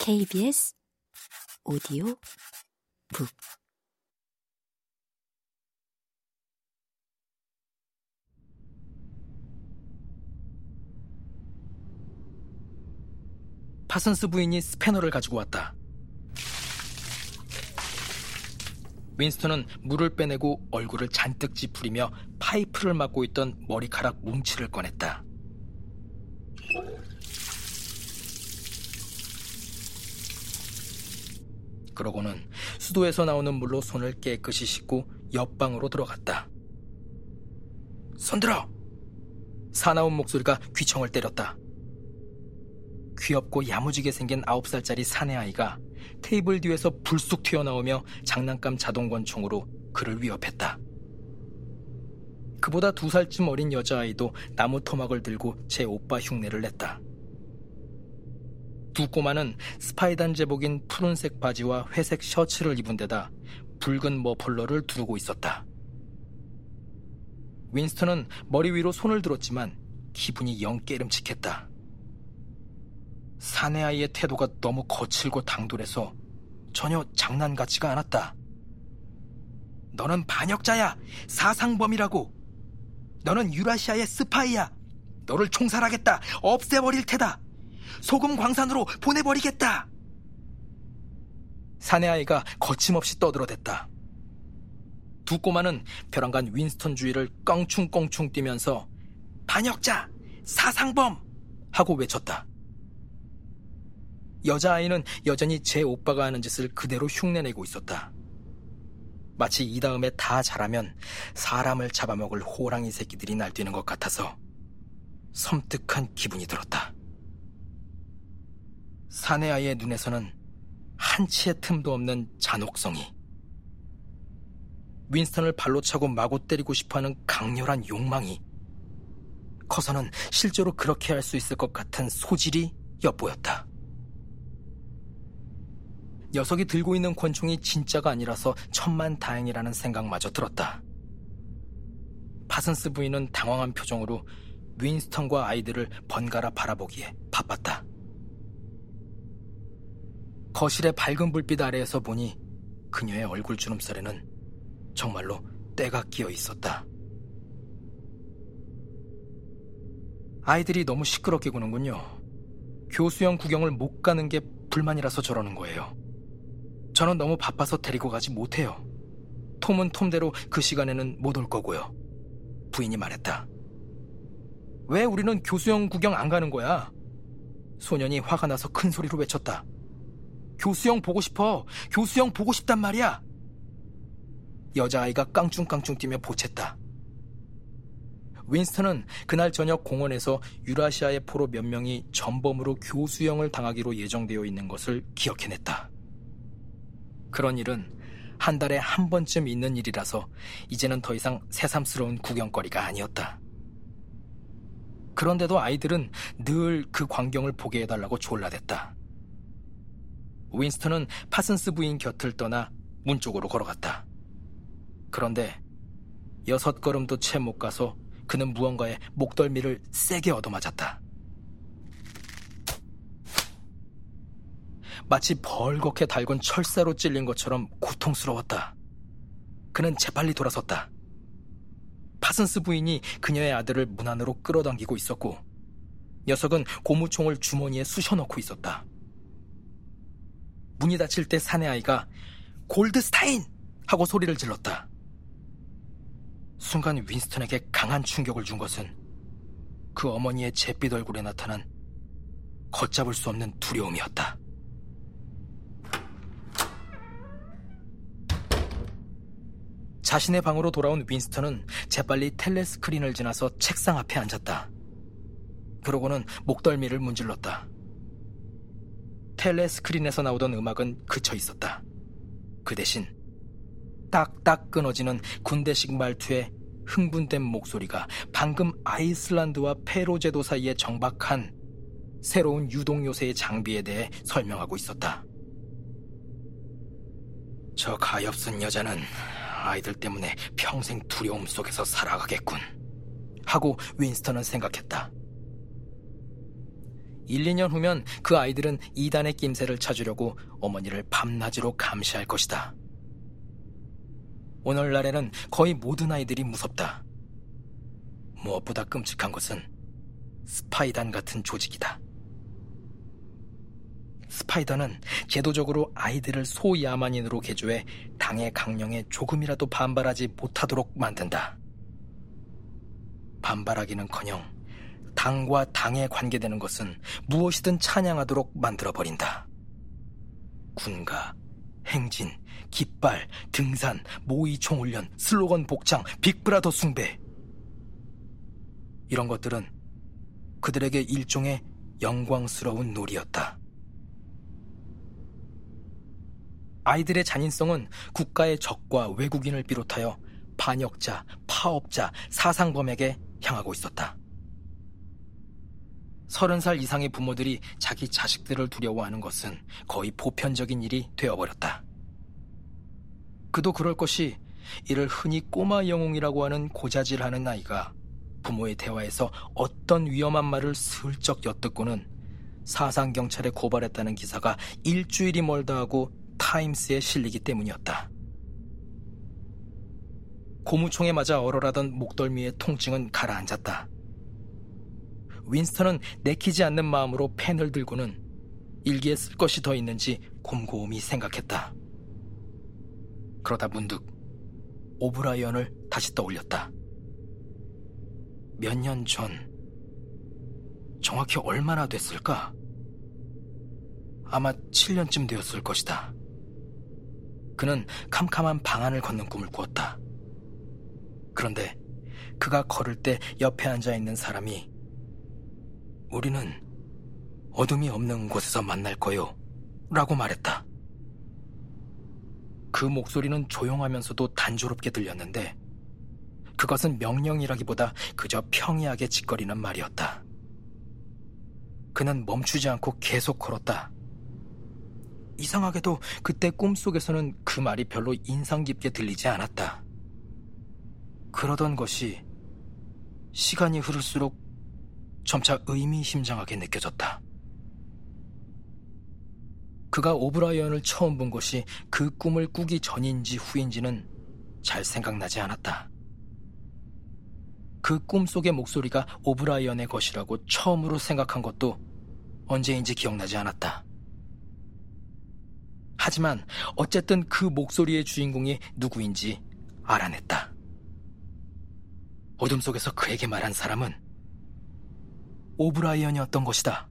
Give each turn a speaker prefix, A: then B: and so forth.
A: KBS 오디오 북
B: 파슨스 부인이 스패너를 가지고 왔다. 윈스턴은 물을 빼내고 얼굴을 잔뜩 찌푸리며 파이프를 막고 있던 머리카락 뭉치를 꺼냈다. 그러고는 수도에서 나오는 물로 손을 깨끗이 씻고 옆방으로 들어갔다. 손들어! 사나운 목소리가 귀청을 때렸다. 귀엽고 야무지게 생긴 9살짜리 사내아이가 테이블 뒤에서 불쑥 튀어나오며 장난감 자동권총으로 그를 위협했다. 그보다 두 살쯤 어린 여자아이도 나무 토막을 들고 제 오빠 흉내를 냈다. 두 꼬마는 스파이단 제복인 푸른색 바지와 회색 셔츠를 입은 데다 붉은 머플러를 두르고 있었다. 윈스턴은 머리 위로 손을 들었지만 기분이 영 깨름칙했다. 사내 아이의 태도가 너무 거칠고 당돌해서 전혀 장난 같지가 않았다. 너는 반역자야! 사상범이라고! 너는 유라시아의 스파이야! 너를 총살하겠다! 없애버릴 테다! 소금 광산으로 보내버리겠다! 사내 아이가 거침없이 떠들어댔다. 두 꼬마는 벼랑간 윈스턴 주위를 껑충껑충 뛰면서 반역자! 사상범! 하고 외쳤다. 여자아이는 여전히 제 오빠가 하는 짓을 그대로 흉내내고 있었다. 마치 이 다음에 다 잘하면 사람을 잡아먹을 호랑이 새끼들이 날뛰는 것 같아서 섬뜩한 기분이 들었다. 사내 아이의 눈에서는 한치의 틈도 없는 잔혹성이 윈스턴을 발로 차고 마구 때리고 싶어하는 강렬한 욕망이 커서는 실제로 그렇게 할 수 있을 것 같은 소질이 엿보였다. 녀석이 들고 있는 권총이 진짜가 아니라서 천만 다행이라는 생각마저 들었다. 파슨스 부인은 당황한 표정으로 윈스턴과 아이들을 번갈아 바라보기에 바빴다. 거실의 밝은 불빛 아래에서 보니 그녀의 얼굴 주름살에는 정말로 때가 끼어 있었다. 아이들이 너무 시끄럽게 구는군요. 교수형 구경을 못 가는 게 불만이라서 저러는 거예요. 저는 너무 바빠서 데리고 가지 못해요. 톰은 톰대로 그 시간에는 못 올 거고요. 부인이 말했다. 왜 우리는 교수형 구경 안 가는 거야? 소년이 화가 나서 큰 소리로 외쳤다. 교수형 보고 싶어. 교수형 보고 싶단 말이야. 여자아이가 깡충깡충 뛰며 보챘다. 윈스턴은 그날 저녁 공원에서 유라시아의 포로 몇 명이 전범으로 교수형을 당하기로 예정되어 있는 것을 기억해냈다. 그런 일은 한 달에 한 번쯤 있는 일이라서 이제는 더 이상 새삼스러운 구경거리가 아니었다. 그런데도 아이들은 늘 그 광경을 보게 해달라고 졸라댔다. 윈스턴은 파슨스 부인 곁을 떠나 문 쪽으로 걸어갔다. 그런데 여섯 걸음도 채 못 가서 그는 무언가에 목덜미를 세게 얻어맞았다. 마치 벌겋게 달군 철사로 찔린 것처럼 고통스러웠다. 그는 재빨리 돌아섰다. 파슨스 부인이 그녀의 아들을 문 안으로 끌어당기고 있었고 녀석은 고무총을 주머니에 쑤셔넣고 있었다. 문이 닫힐 때 사내 아이가 골드스타인! 하고 소리를 질렀다. 순간 윈스턴에게 강한 충격을 준 것은 그 어머니의 잿빛 얼굴에 나타난 걷잡을 수 없는 두려움이었다. 자신의 방으로 돌아온 윈스턴은 재빨리 텔레스크린을 지나서 책상 앞에 앉았다. 그러고는 목덜미를 문질렀다. 텔레스크린에서 나오던 음악은 그쳐 있었다. 그 대신 딱딱 끊어지는 군대식 말투의 흥분된 목소리가 방금 아이슬란드와 페로 제도 사이에 정박한 새로운 유동 요새의 장비에 대해 설명하고 있었다. 저 가엾은 여자는 아이들 때문에 평생 두려움 속에서 살아가겠군. 하고 윈스턴은 생각했다. 1, 2년 후면 그 아이들은 이단의 낌새를 찾으려고 어머니를 밤낮으로 감시할 것이다. 오늘날에는 거의 모든 아이들이 무섭다. 무엇보다 끔찍한 것은 스파이단 같은 조직이다. 스파이더는 제도적으로 아이들을 소야만인으로 개조해 당의 강령에 조금이라도 반발하지 못하도록 만든다. 반발하기는커녕 당과 당에 관계되는 것은 무엇이든 찬양하도록 만들어버린다. 군가, 행진, 깃발, 등산, 모의 총훈련, 슬로건 복장, 빅브라더 숭배. 이런 것들은 그들에게 일종의 영광스러운 놀이였다. 아이들의 잔인성은 국가의 적과 외국인을 비롯하여 반역자, 파업자, 사상범에게 향하고 있었다. 서른 살 이상의 부모들이 자기 자식들을 두려워하는 것은 거의 보편적인 일이 되어버렸다. 그도 그럴 것이 이를 흔히 꼬마 영웅이라고 하는 고자질하는 아이가 부모의 대화에서 어떤 위험한 말을 슬쩍 엿듣고는 사상 경찰에 고발했다는 기사가 일주일이 멀다 하고 타임스에 실리기 때문이었다. 고무총에 맞아 얼얼하던 목덜미의 통증은 가라앉았다. 윈스턴은 내키지 않는 마음으로 펜을 들고는 일기에 쓸 것이 더 있는지 곰곰이 생각했다. 그러다 문득 오브라이언을 다시 떠올렸다. 몇 년 전, 정확히 얼마나 됐을까? 아마 7년쯤 되었을 것이다. 그는 캄캄한 방안을 걷는 꿈을 꾸었다. 그런데 그가 걸을 때 옆에 앉아 있는 사람이 우리는 어둠이 없는 곳에서 만날 거요. 라고 말했다. 그 목소리는 조용하면서도 단조롭게 들렸는데 그것은 명령이라기보다 그저 평이하게 짓거리는 말이었다. 그는 멈추지 않고 계속 걸었다. 이상하게도 그때 꿈속에서는 그 말이 별로 인상 깊게 들리지 않았다. 그러던 것이 시간이 흐를수록 점차 의미심장하게 느껴졌다. 그가 오브라이언을 처음 본 것이 그 꿈을 꾸기 전인지 후인지는 잘 생각나지 않았다. 그 꿈속의 목소리가 오브라이언의 것이라고 처음으로 생각한 것도 언제인지 기억나지 않았다. 하지만 어쨌든 그 목소리의 주인공이 누구인지 알아냈다. 어둠 속에서 그에게 말한 사람은 오브라이언이었던 것이다.